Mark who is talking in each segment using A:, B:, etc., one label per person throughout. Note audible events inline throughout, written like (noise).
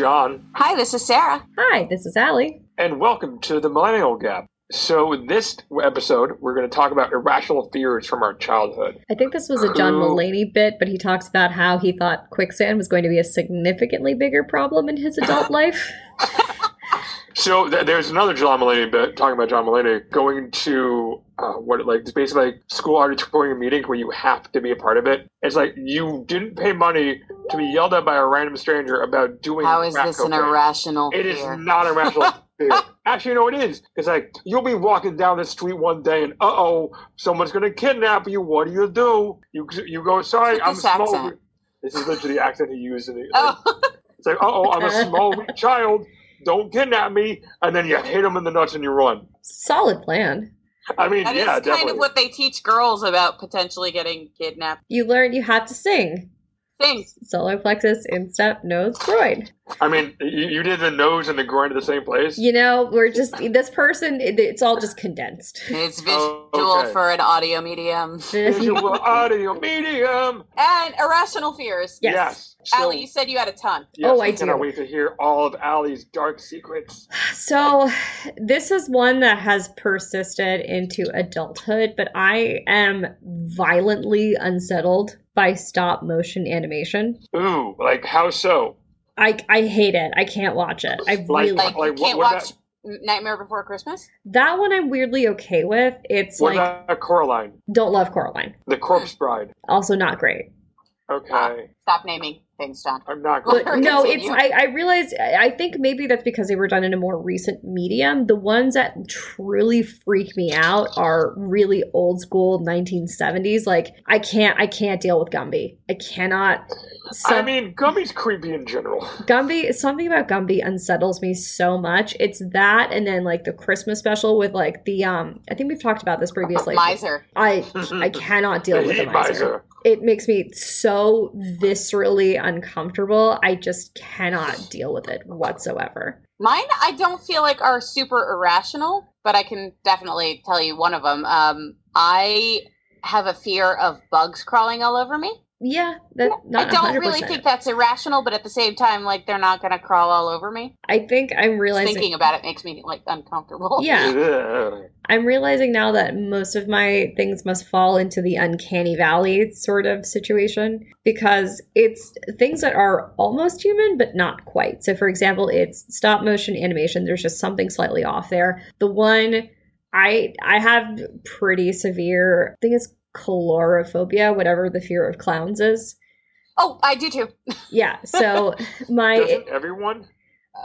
A: Hi, this is John,
B: Hi, this is Sarah.
C: Hi, this is Allie.
A: and welcome to the Millennial Gap. So, this episode, we're going to talk about irrational fears from our childhood.
C: I think this was a John
A: Cool.
C: Mulaney bit, but he talks about how he thought quicksand was going to be a significantly bigger problem in his adult (laughs) life. (laughs)
A: So, th- there's another John Mulaney bit talking about John Mulaney going to uh, what, like, it's basically like school auditorium meeting where you have to be a part of it. It's like you didn't pay money to be yelled at by a random stranger about doing.
B: How is this an irrational
A: It is
B: fear?
A: not irrational. (laughs) Actually, no, it is. It's like you'll be walking down the street one day, and uh oh, someone's gonna kidnap you. What do you do? You you go, sorry, I'm small.
B: accent.
A: This is literally the accent he used. In the, (laughs)
B: Oh,
A: It's like, uh oh, I'm a small weak child. Don't kidnap me. And then you hit them in the nuts and you run.
C: Solid plan.
A: I mean,
B: that is
A: yeah,
B: kind
A: definitely.
B: of what they teach girls about potentially getting kidnapped.
C: You learn you have to sing.
B: Things.
C: Solar plexus, instep, nose, groin.
A: I mean, you, you did the nose and the groin at the same place.
C: You know, we're just, this person, it's all just condensed.
B: It's oh, visual
A: Oh, okay.
B: for an audio medium. (laughs)
A: Visual audio medium.
B: And irrational fears.
C: Yes.
A: So,
B: Allie, you said you had a ton.
A: yes,
C: Oh, I
A: cannot
C: do.
A: wait to hear all of Allie's dark secrets. (sighs)
C: So, this is one that has persisted into adulthood, but I am violently unsettled by stop motion animation.
A: Ooh, like how so?
C: I, I hate it. I can't watch it. I
A: Like-
C: really
B: Like,
A: Like,
B: you
A: what-
B: can't
A: what
B: watch Nightmare Before Christmas?
C: that one I'm weirdly okay with. It's
A: What
C: like
A: about Coraline,
C: don't love Coraline.
A: the Corpse Bride?
C: Also not great.
A: Ah, okay,
B: Stop naming things, John.
A: I'm not
B: Well,
A: going. (laughs)
C: But no, it's I, I realize I I think maybe that's because they were done in a more recent medium. The ones that truly freak me out are really old school 1970s. Like I can't I can't deal with Gumby. I cannot. Some,
A: I mean, Gumby's creepy in general. (laughs)
C: Gumby something about Gumby unsettles me so much. It's that and then like the Christmas special with like the um I think we've talked about this previously.
B: Miser.
C: I I cannot deal (laughs) with the miser.
A: miser.
C: It makes me so viscerally uncomfortable. I just cannot deal with it whatsoever.
B: Mine, I don't feel like are super irrational, but I can definitely tell you one of them. Um, I have a fear of bugs crawling all over me.
C: Yeah, that not
B: I don't
C: 100%.
B: really think that's irrational, but at the same time, like they're not going to crawl all over me.
C: I think I'm realizing.
B: Thinking about it makes me like uncomfortable.
C: Yeah,
A: Ugh. (laughs)
C: I'm realizing now that most of my things must fall into the uncanny valley sort of situation because it's things that are almost human but not quite. So, for example, it's stop motion animation. There's just something slightly off there. The one I I have pretty severe. I think it's colorophobia, whatever the fear of clowns is.
B: Oh, I do too.
C: Yeah. So (laughs) my
A: Doesn't everyone?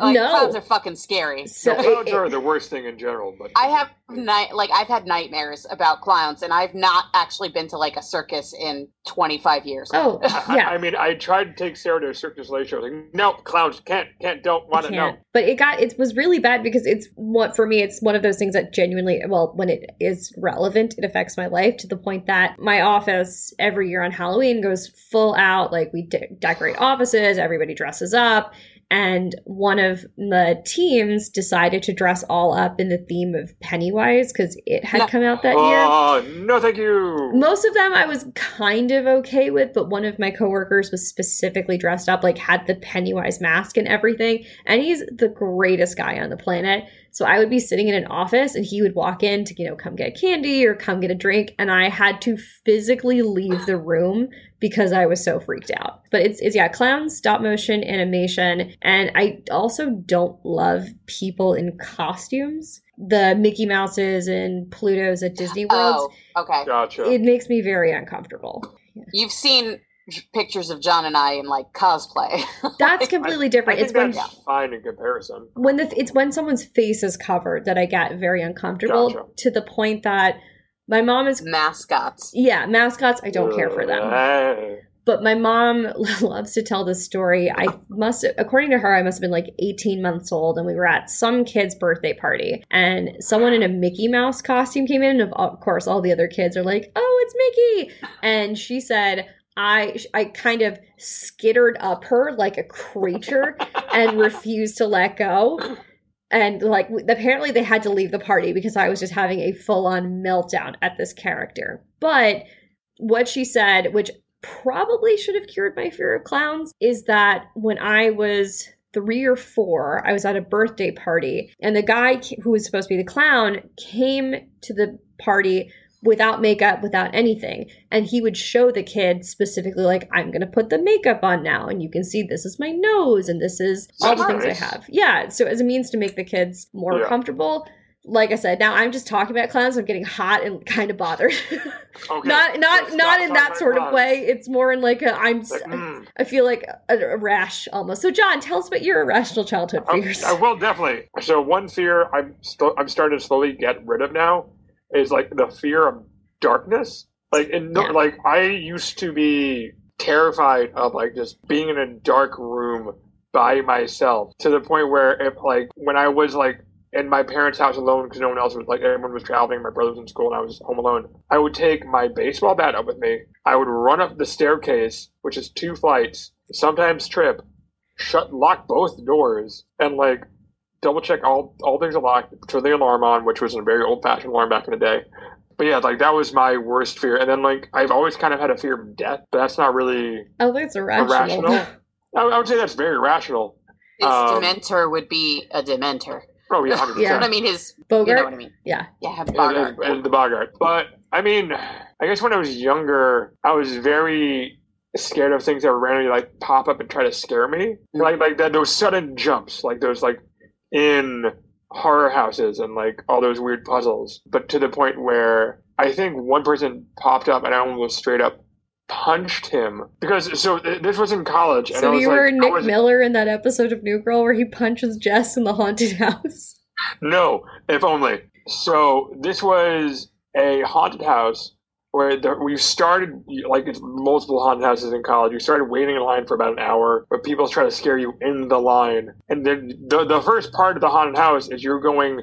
B: Like
C: No.
B: clowns are fucking scary.
C: so
A: No,
C: it-
A: clowns
C: it-
A: are the worst thing in general, but
B: I have night like I've had nightmares about clowns, and I've not actually been to like a circus in 25 years.
C: oh (laughs)
A: I,
C: yeah.
A: I mean, I tried to take Sarah to a circus last year. show. Like, no, clowns can't, can't, don't want to know.
C: But it got it was really bad because it's what for me it's one of those things that genuinely well when it is relevant it affects my life to the point that my office every year on Halloween goes full out like we de- decorate offices everybody dresses up and one of the teams decided to dress all up in the theme of Pennywise because it had
B: No.
C: come out that year.
A: Oh no, thank you.
C: Most of them I was kind of okay with, but one of my coworkers was specifically dressed up, like had the Pennywise mask and everything. And he's the greatest guy on the planet. So I would be sitting in an office and he would walk in to, you know, come get candy or come get a drink. And I had to physically leave the room because I was so freaked out. But it's, it's yeah, clowns, stop motion, animation. And I also don't love people in costumes. The Mickey Mouses and Plutos at Disney World
B: Oh, okay.
A: Gotcha.
C: it makes me very uncomfortable.
B: You've seen j- pictures of John and I in like cosplay. (laughs)
C: That's completely
A: I
C: different.
A: think
C: It's when
A: that's fine in comparison.
C: when the it's when someone's face is covered that I get very uncomfortable
A: Gotcha.
C: to the point that my mom is
B: Mascots.
C: yeah mascots. I don't care for them.
A: Uh,
C: But my mom (laughs) loves to tell this story. I must, according to her, I must have been like 18 months old, and we were at some kid's birthday party, and someone in a Mickey Mouse costume came in, and of, of course, all the other kids are like, "Oh, it's Mickey!" And she said, "I, I kind of skittered up her like a creature and (laughs) refused to let go." And like, apparently, they had to leave the party because I was just having a full-on meltdown at this character. But what she said, which probably should have cured my fear of clowns is that when I was three or four. I was at a birthday party, and the guy who was supposed to be the clown came to the party without makeup, without anything. And he would show the kid specifically, like, I'm going to put the makeup on now. And you can see this is my nose and this is all the things I have. Yeah. So, as a means to make the kids more
A: Yeah.
C: comfortable. Like I said, now I'm just talking about clowns. I'm getting hot and kind of bothered. (laughs)
A: Okay.
C: not, not,
A: Let's
C: not in that sort of
A: clowns.
C: way. It's more in like a I'm.
A: Like, mm.
C: I feel like a, a rash almost. So, John, tell us about your irrational childhood
A: Um,
C: fears.
A: I will definitely. So one fear I'm still I'm starting to slowly get rid of now is like the fear of darkness. Like in no,
C: Yeah.
A: like I used to be terrified of like just being in a dark room by myself to the point where if like when I was like in my parents' house alone because no one else was like everyone was traveling, my brother was in school and I was home alone. I would take my baseball bat up with me. I would run up the staircase, which is two flights, sometimes trip, shut lock both doors, and like double check all all things are locked, turn the alarm on, which was a very old fashioned alarm back in the day. But yeah, like that was my worst fear. And then like I've always kind of had a fear of death, but that's not really
C: Oh, that's irrational.
A: irrational. (laughs) I, I would say that's very rational.
B: His
A: Um,
B: Dementor would be a Dementor.
A: Oh yeah, hundred (laughs)
C: Yeah.
B: I mean, his.
C: Boggart?
B: You know what I mean?
C: Yeah.
B: Yeah, Boggart.
A: and, and the Boggart. But I mean, I guess when I was younger, I was very scared of things that would randomly like pop up and try to scare me. Like like that those sudden jumps, like those like in horror houses and like all those weird puzzles. But to the point where I think one person popped up and I almost straight up punched him because so this was in college and I
C: So
A: was
C: you were
A: I
C: Nick
A: was-
C: Miller in that episode of New Girl where he punches Jess in the haunted (laughs) house.
A: No, if only. So this was a haunted house where the, we started like it's multiple haunted houses in college. You started waiting in line for about an hour, but people try to scare you in the line. And then the the first part of the haunted house is you're going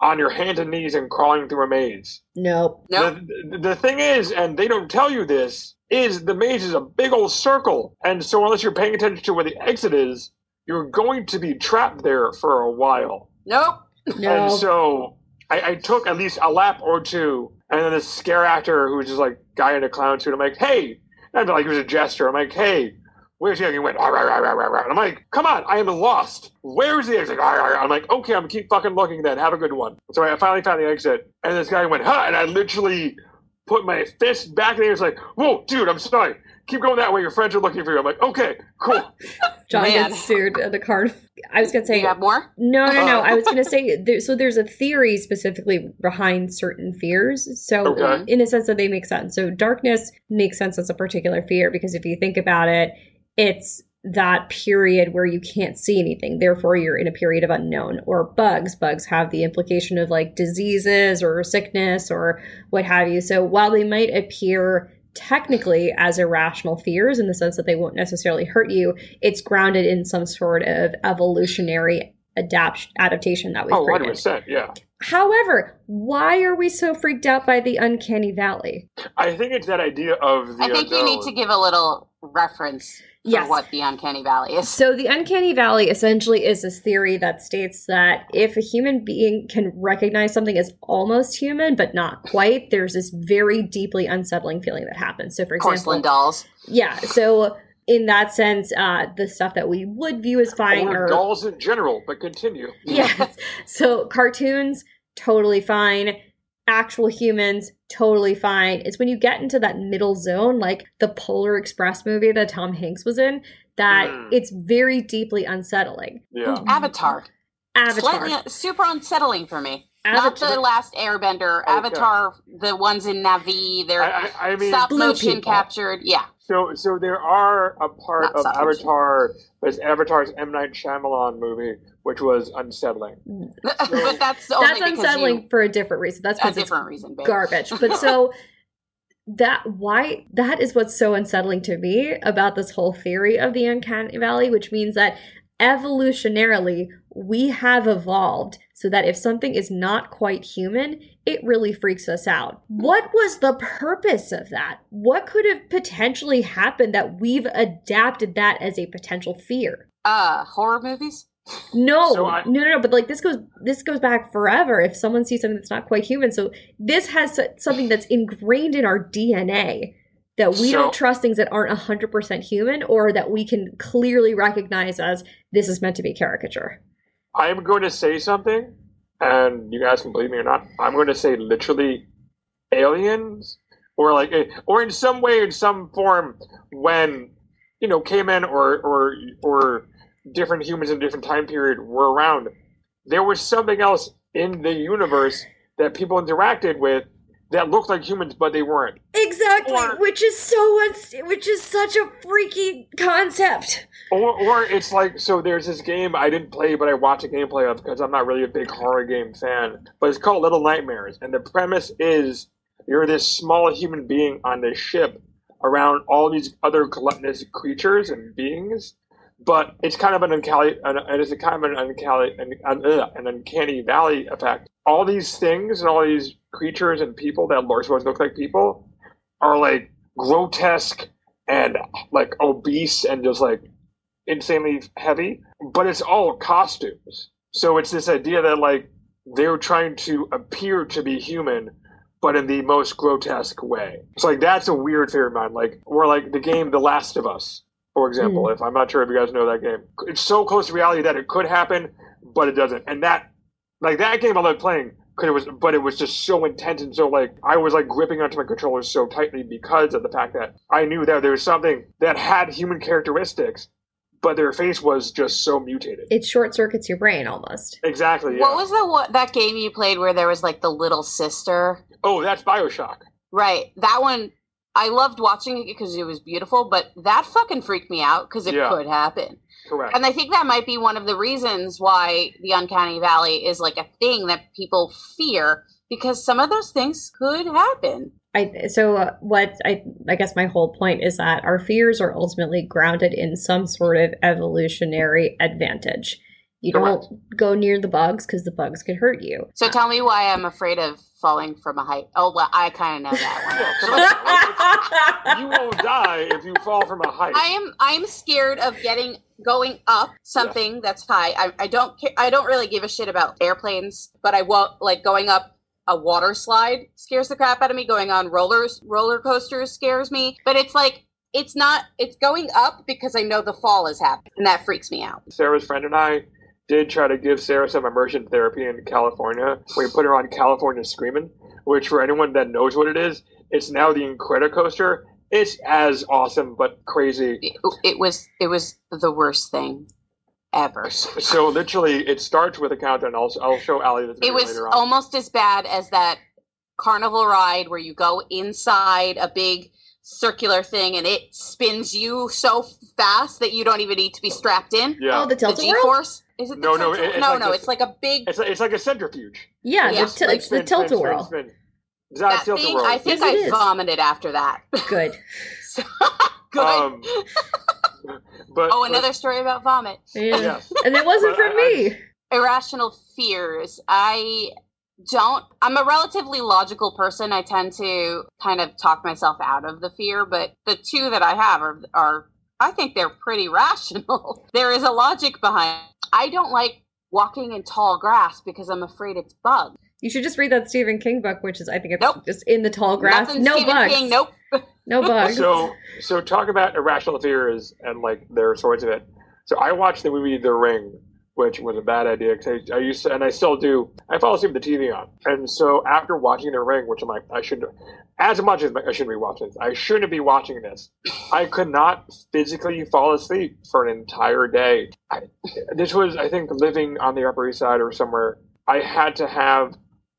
A: on your hands and knees and crawling through a maze.
C: Nope.
B: Nope.
A: The, the thing is, and they don't tell you this, is the maze is a big old circle, and so unless you're paying attention to where the exit is, you're going to be trapped there for a while.
B: Nope.
C: No.
A: And so I, I took at least a lap or two, and then this scare actor who was just like guy in a clown suit. I'm like, hey, and like it was a gesture. I'm like, hey, where's the exit? He went, "Rah, rah, rah, rah, rah, rah." and I'm like, come on, I am lost. Where's the exit? "Rah, rah, rah." I'm like, okay, I'm gonna keep fucking looking then. Have a good one. So I finally found the exit, and this guy went, huh, and I literally put my fist back in the air. It's like, whoa, dude, I'm sorry. Keep going that way. Your friends are looking for you. I'm like, okay, cool. (laughs)
C: John
B: Man.
C: gets sued at the carnival. I was gonna say
B: you have more?
C: no, no, no. I was gonna say there, so. There's a theory specifically behind certain fears. So
A: Okay.
C: in a sense that they make sense. So darkness makes sense as a particular fear because if you think about it, it's that period where you can't see anything. Therefore, you're in a period of unknown. Or bugs. Bugs have the implication of like diseases or sickness or what have you. So while they might appear technically as irrational fears in the sense that they won't necessarily hurt you, it's grounded in some sort of evolutionary adapt adaptation that we've
A: Oh,
C: created.
A: 100%. Yeah.
C: However, why are we so freaked out by the uncanny valley?
A: I think it's that idea of the
B: I think you need to give a little reference for
C: Yes.
B: what the uncanny valley is.
C: So the uncanny valley essentially is this theory that states that if a human being can recognize something as almost human but not quite, there's this very deeply unsettling feeling that happens. So for example,
B: Porcelain dolls.
C: yeah, so in that sense, uh, the stuff that we would view as fine
A: or
C: or
A: dolls in general, but continue.
C: yes. (laughs) So cartoons, totally fine. Actual humans, totally fine. It's when you get into that middle zone, like the Polar Express movie that Tom Hanks was in, that
A: Mm.
C: it's very deeply unsettling.
A: Yeah.
B: Avatar.
C: Avatar.
B: Slightly super unsettling for me. Not the last Airbender.
A: Okay.
B: Avatar, the ones in Navi, they're
A: I, I, I mean,
B: stop motion
C: people.
B: captured. Yeah.
A: So so there are a part
B: Not
A: of
B: stop motion.
A: Avatar, there's Avatar's M Night Shyamalan movie, which was unsettling. Mm.
B: but that's only
C: That's unsettling
B: you,
C: for a different reason. That's
B: a
C: because it's
B: different reason, babe.
C: garbage. (laughs) But so that why that is what's so unsettling to me about this whole theory of the uncanny valley, which means that evolutionarily we have evolved so that if something is not quite human, it really freaks us out. What was the purpose of that? What could have potentially happened that we've adapted that as a potential fear?
B: Uh, horror movies?
C: No,
A: So I-
C: no, no, no. But like this goes, this goes back forever. If someone sees something that's not quite human, so this has something that's ingrained in our DNA that we
A: So-
C: don't trust things that aren't 100% human or that we can clearly recognize as this is meant to be caricature.
A: I am going to say something, and you guys can believe me or not. I'm going to say literally aliens, or like, eh, or in some way, in some form, when you know, cavemen or or or different humans in different time period were around, there was something else in the universe that people interacted with that looked like humans, but they weren't.
C: Exactly,
A: Or-
C: which is so uns- which is such a freaky concept.
A: Or, or it's like so. There's this game I didn't play, but I watched a gameplay of because I'm not really a big horror game fan. But it's called Little Nightmares, and the premise is you're this small human being on this ship around all these other gluttonous creatures and beings. But it's kind of an uncanny, an, it is a kind of an uncanny, an, an, uh, uncanny valley effect. All these things and all these creatures and people that are supposed to look like people are like grotesque and like obese and just like insanely heavy, but it's all costumes. So it's this idea that like they're trying to appear to be human, but in the most grotesque way. So like that's a weird fear of mine. Like or like the game The Last of Us, for example. Hmm. If I'm not sure if you guys know that game, it's so close to reality that it could happen, but it doesn't. And that like that game I love playing. Cause it was, but it was just so intense and so like I was like gripping onto my controller so tightly because of the fact that I knew that there was something that had human characteristics, but their face was just so mutated.
C: It short circuits your brain almost.
A: Exactly. Yeah.
B: What was that? What that game you played where there was like the little sister?
A: oh, that's Bioshock.
B: Right. That one. I loved watching it because it was beautiful, but that fucking freaked me out because it
A: Yeah.
B: could happen.
A: Correct.
B: And I think that might be one of the reasons why the uncanny valley is like a thing that people fear because some of those things could happen.
C: I so uh, what I I guess my whole point is that our fears are ultimately grounded in some sort of evolutionary advantage. You
A: Correct.
C: don't go near the bugs because the bugs could hurt you.
B: So tell me why I'm afraid of falling from a height. Oh, well, I kind of know that one.
A: you won't die if you fall from a height.
B: I am I'm scared of getting going up something that's high. I, I don't ca- I don't really give a shit about airplanes, but I won't like going up a water slide scares the crap out of me. Going on rollers roller coasters scares me. But it's like it's not it's going up because I know the fall is happening, and that freaks me out.
A: Sarah's friend and I did try to give Sarah some immersion therapy in California. We put her on California Screaming, which for anyone that knows what it is, it's now the Incredicoaster. It's as awesome but crazy.
B: It, was it was the worst thing ever.
A: So literally, it starts with a countdown. I'll, I'll show Allie this
B: It was almost as bad as that carnival ride where you go inside a big circular thing and it spins you so fast that you don't even need to be strapped in.
A: yeah,
C: Oh, the
B: The
C: Delta
B: G
C: World.
B: force? Is it the
A: No, no,
B: Tilt-A-
A: it- it's
B: no,
A: like
B: no,
A: this-
B: it's like a big
A: it's, it's like a centrifuge.
C: Yeah,
B: Yeah,
C: the t-
B: like
C: it's the tilt a whirl.
A: spin, spin. It's not
B: that thing. I think
C: Yes,
B: I
C: is.
B: vomited after that. (laughs)
C: Good.
B: So- (laughs) Good.
A: Um, (laughs) but
B: oh, another story about vomit.
C: Yeah.
A: Yes.
C: And it wasn't
A: But
C: from
A: I-
C: me.
B: irrational fears. I don't. I'm a relatively logical person. I tend to kind of talk myself out of the fear, but the two that I have are are I think they're pretty (laughs) rational. there is a logic behind. I don't like walking in tall grass because I'm afraid it's bugs.
C: You should just read that Stephen King book, which is I think it's
B: Nope.
C: just in the tall grass.
B: Nothing
C: no
B: Stephen
C: bugs.
B: King, nope. (laughs)
C: No bugs.
A: So, so talk about irrational fears and like their sorts of it. So I watched the movie The Ring, which was a bad idea because I, I used to, and I still do. I fall asleep with the TV on, and so after watching The Ring, which I'm like, I shouldn't. As much as I shouldn't be watching this, I shouldn't be watching this. I could not physically fall asleep for an entire day. I, this was, I think, living on the Upper East Side or somewhere. I had to have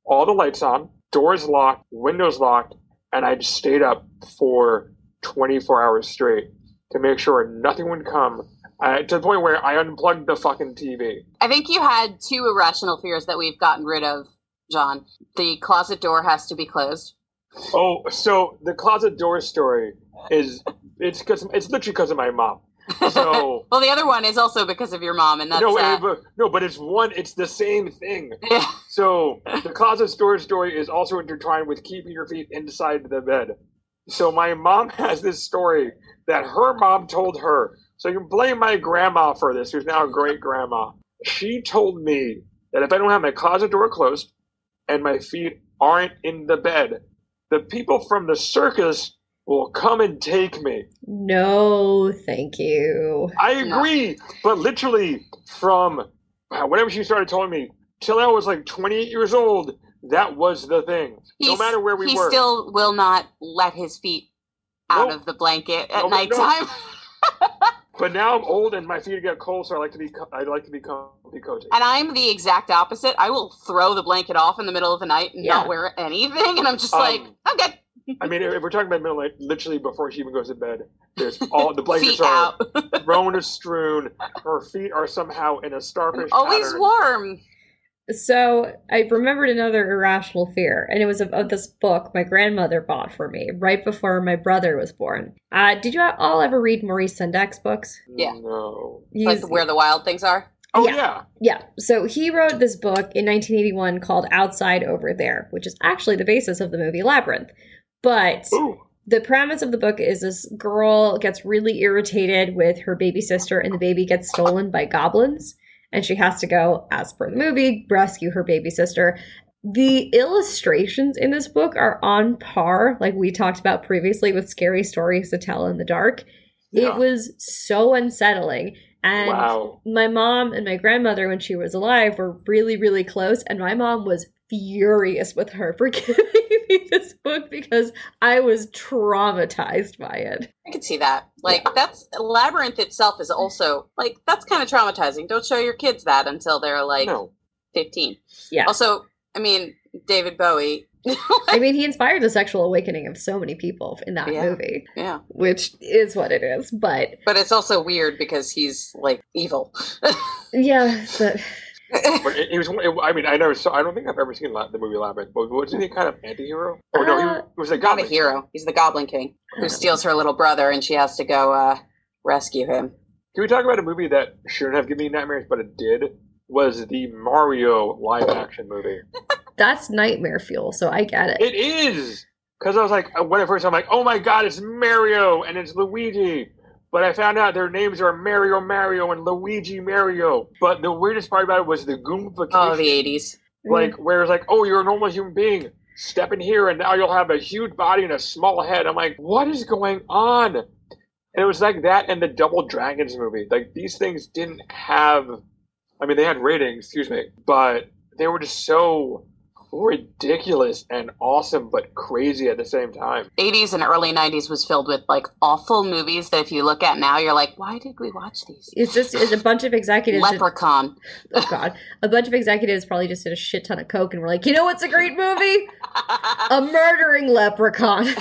A: all the lights on, doors locked, windows locked, and I just stayed up for 24 hours straight to make sure nothing would come. Uh, to the point where I unplugged the fucking TV.
B: I think you had two irrational fears that we've gotten rid of, John. The closet door has to be closed.
A: Oh, so the closet door story is it's because it's literally because of my mom. So (laughs)
B: well, the other one is also because of your mom, and that's
A: no,
B: uh,
A: but, no, but it's one. It's the same thing.
B: yeah.
A: So the closet door story is also intertwined with keeping your feet inside the bed. So my mom (laughs) has this story that her mom told her. So you can blame my grandma for this, who's now a great grandma. She told me that if I don't have my closet door closed, and- and my feet aren't in the bed. The people from the circus will come and take me.
C: No, thank you.
A: I
B: No.
A: agree, but literally from uh, whenever she started telling me till I was like 28 years old, that was the thing. no matter where we
B: he
A: were.
B: He still will not let his feet out
A: Nope.
B: of the blanket at
A: Nope, nope.
B: nighttime. (laughs)
A: But now I'm old and my feet get cold, so I like to be co- I like to be comfy cozy.
B: And I'm the exact opposite. I will throw the blanket off in the middle of the night and
C: Yeah.
B: not wear anything. And I'm just
A: Um,
B: like, good. (laughs)
A: I mean, if we're talking about middle night, literally before she even goes to bed, there's all the (laughs) blankets are thrown and strewn. Her feet are somehow in a starfish.
B: Always
A: pattern.
B: warm.
C: So I remembered another irrational fear, and it was of, of this book my grandmother bought for me right before my brother was born. Uh, did you all ever read Maurice Sendak's books?
B: Yeah.
A: No.
B: Like where the wild things are.
A: Oh
C: Yeah.
A: yeah.
C: Yeah. So he wrote this book in 1981 called Outside Over There, which is actually the basis of the movie Labyrinth. But
A: Ooh.
C: the premise of the book is this girl gets really irritated with her baby sister, and the baby gets stolen by goblins. And she has to go, as per the movie, rescue her baby sister. The illustrations in this book are on par, like we talked about previously with scary stories to tell in the dark.
A: Yeah.
C: It was so unsettling. And
A: wow.
C: my mom and my grandmother when she was alive were really really close and my mom was furious with her for (laughs) giving me this book because i was traumatized by it
B: I could see that. Like that's labyrinth itself is also like that's kind of traumatizing. Don't show your kids that until they're like
A: no.
B: 15.
C: yeah
B: Also, I mean, David Bowie. (laughs)
C: i mean he inspired the sexual awakening of so many people in that
B: Yeah.
C: movie
B: yeah.
C: which is what it is but
B: But it's also weird because he's like evil. (laughs)
C: yeah but
A: But it, it was. It, I mean, I never saw. I don't think I've ever seen La- the movie Labyrinth. But wasn't he kind of anti-hero? Or no, he
C: Uh,
A: was a
B: Not a hero. He's the Goblin King who steals her little brother and she has to go uh, rescue him.
A: Can we talk about a movie that shouldn't have given me nightmares, but it did? Was the Mario live-action movie? (laughs)
C: that's nightmare fuel so i get it
A: It is because I was like, when I first, I'm like, oh my god, it's Mario and it's Luigi. But I found out their names are Mario Mario and Luigi Mario. But the weirdest part about it was the Goombification.
B: Oh, the 80s.
A: like where it's like, oh, you're a normal human being. Step in here, and now you'll have a huge body and a small head. I'm like, what is going on? And it was like that in the Double Dragons movie. Like these things didn't have. I mean, they had ratings, excuse me, but they were just so ridiculous and awesome, but crazy at the same time.
B: 80s and early 90s was filled with like awful movies that if you look at now, you're like, why did we watch these?
C: it's just it's a bunch of executives that-
B: Leprechaun.
C: oh god a bunch of executives probably just did a shit ton of coke and were like you know what's a great movie a (laughs) murdering leprechaun (laughs)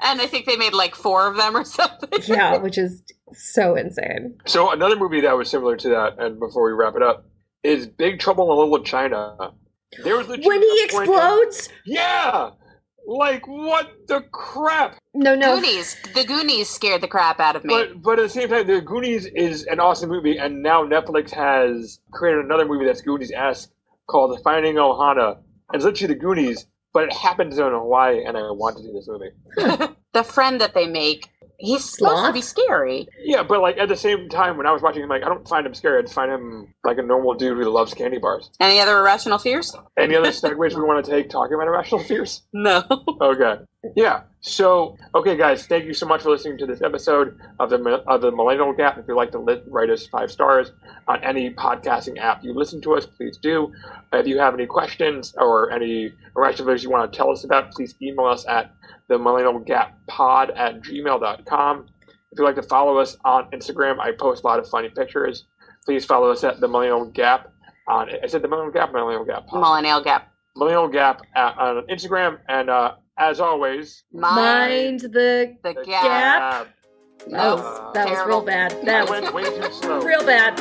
B: and I think they made like four of them or something.
C: yeah (laughs) which is so insane
A: So another movie that was similar to that, and before we wrap it up, is Big Trouble in Little China. There was
C: when he
A: a point
C: explodes
A: Yeah. Like what the crap?
C: no no
B: Goonies. The Goonies scared the crap out of me.
A: But but at the same time, The Goonies is an awesome movie, and now Netflix has created another movie that's Goonies esque called The Finding Ohana. And it's literally The Goonies, but it happens in Hawaii, and I want to see this movie. (laughs)
B: the friend that they make, he's supposed to be scary.
A: Yeah, but like at the same time, when I was watching him, like I don't find him scary. I just find him like a normal dude who loves candy bars.
B: Any other irrational fears?
A: Any other segues we want to take talking about irrational (laughs) fears?
B: No.
A: Okay. Yeah. So, okay, guys, thank you so much for listening to this episode of the of the Millennial Gap. If you'd like to write us five stars on any podcasting app you listen to us, please do. If you have any questions or any fears you want to tell us about, please email us at the Millennial Gap Pod at gmail.com. If you'd like to follow us on Instagram, I post a lot of funny pictures. Please follow us at the Millennial Gap on. I said the Millennial Gap, Millennial Gap Pod.
B: Millennial Gap.
A: Millennial Gap at, on Instagram. And uh, as always,
C: mind the
B: the
A: the
B: gap.
C: Gap. that
B: No,
C: was, that was
B: uh,
C: real bad
A: I
C: that was
A: went way too slow. (laughs)
C: real bad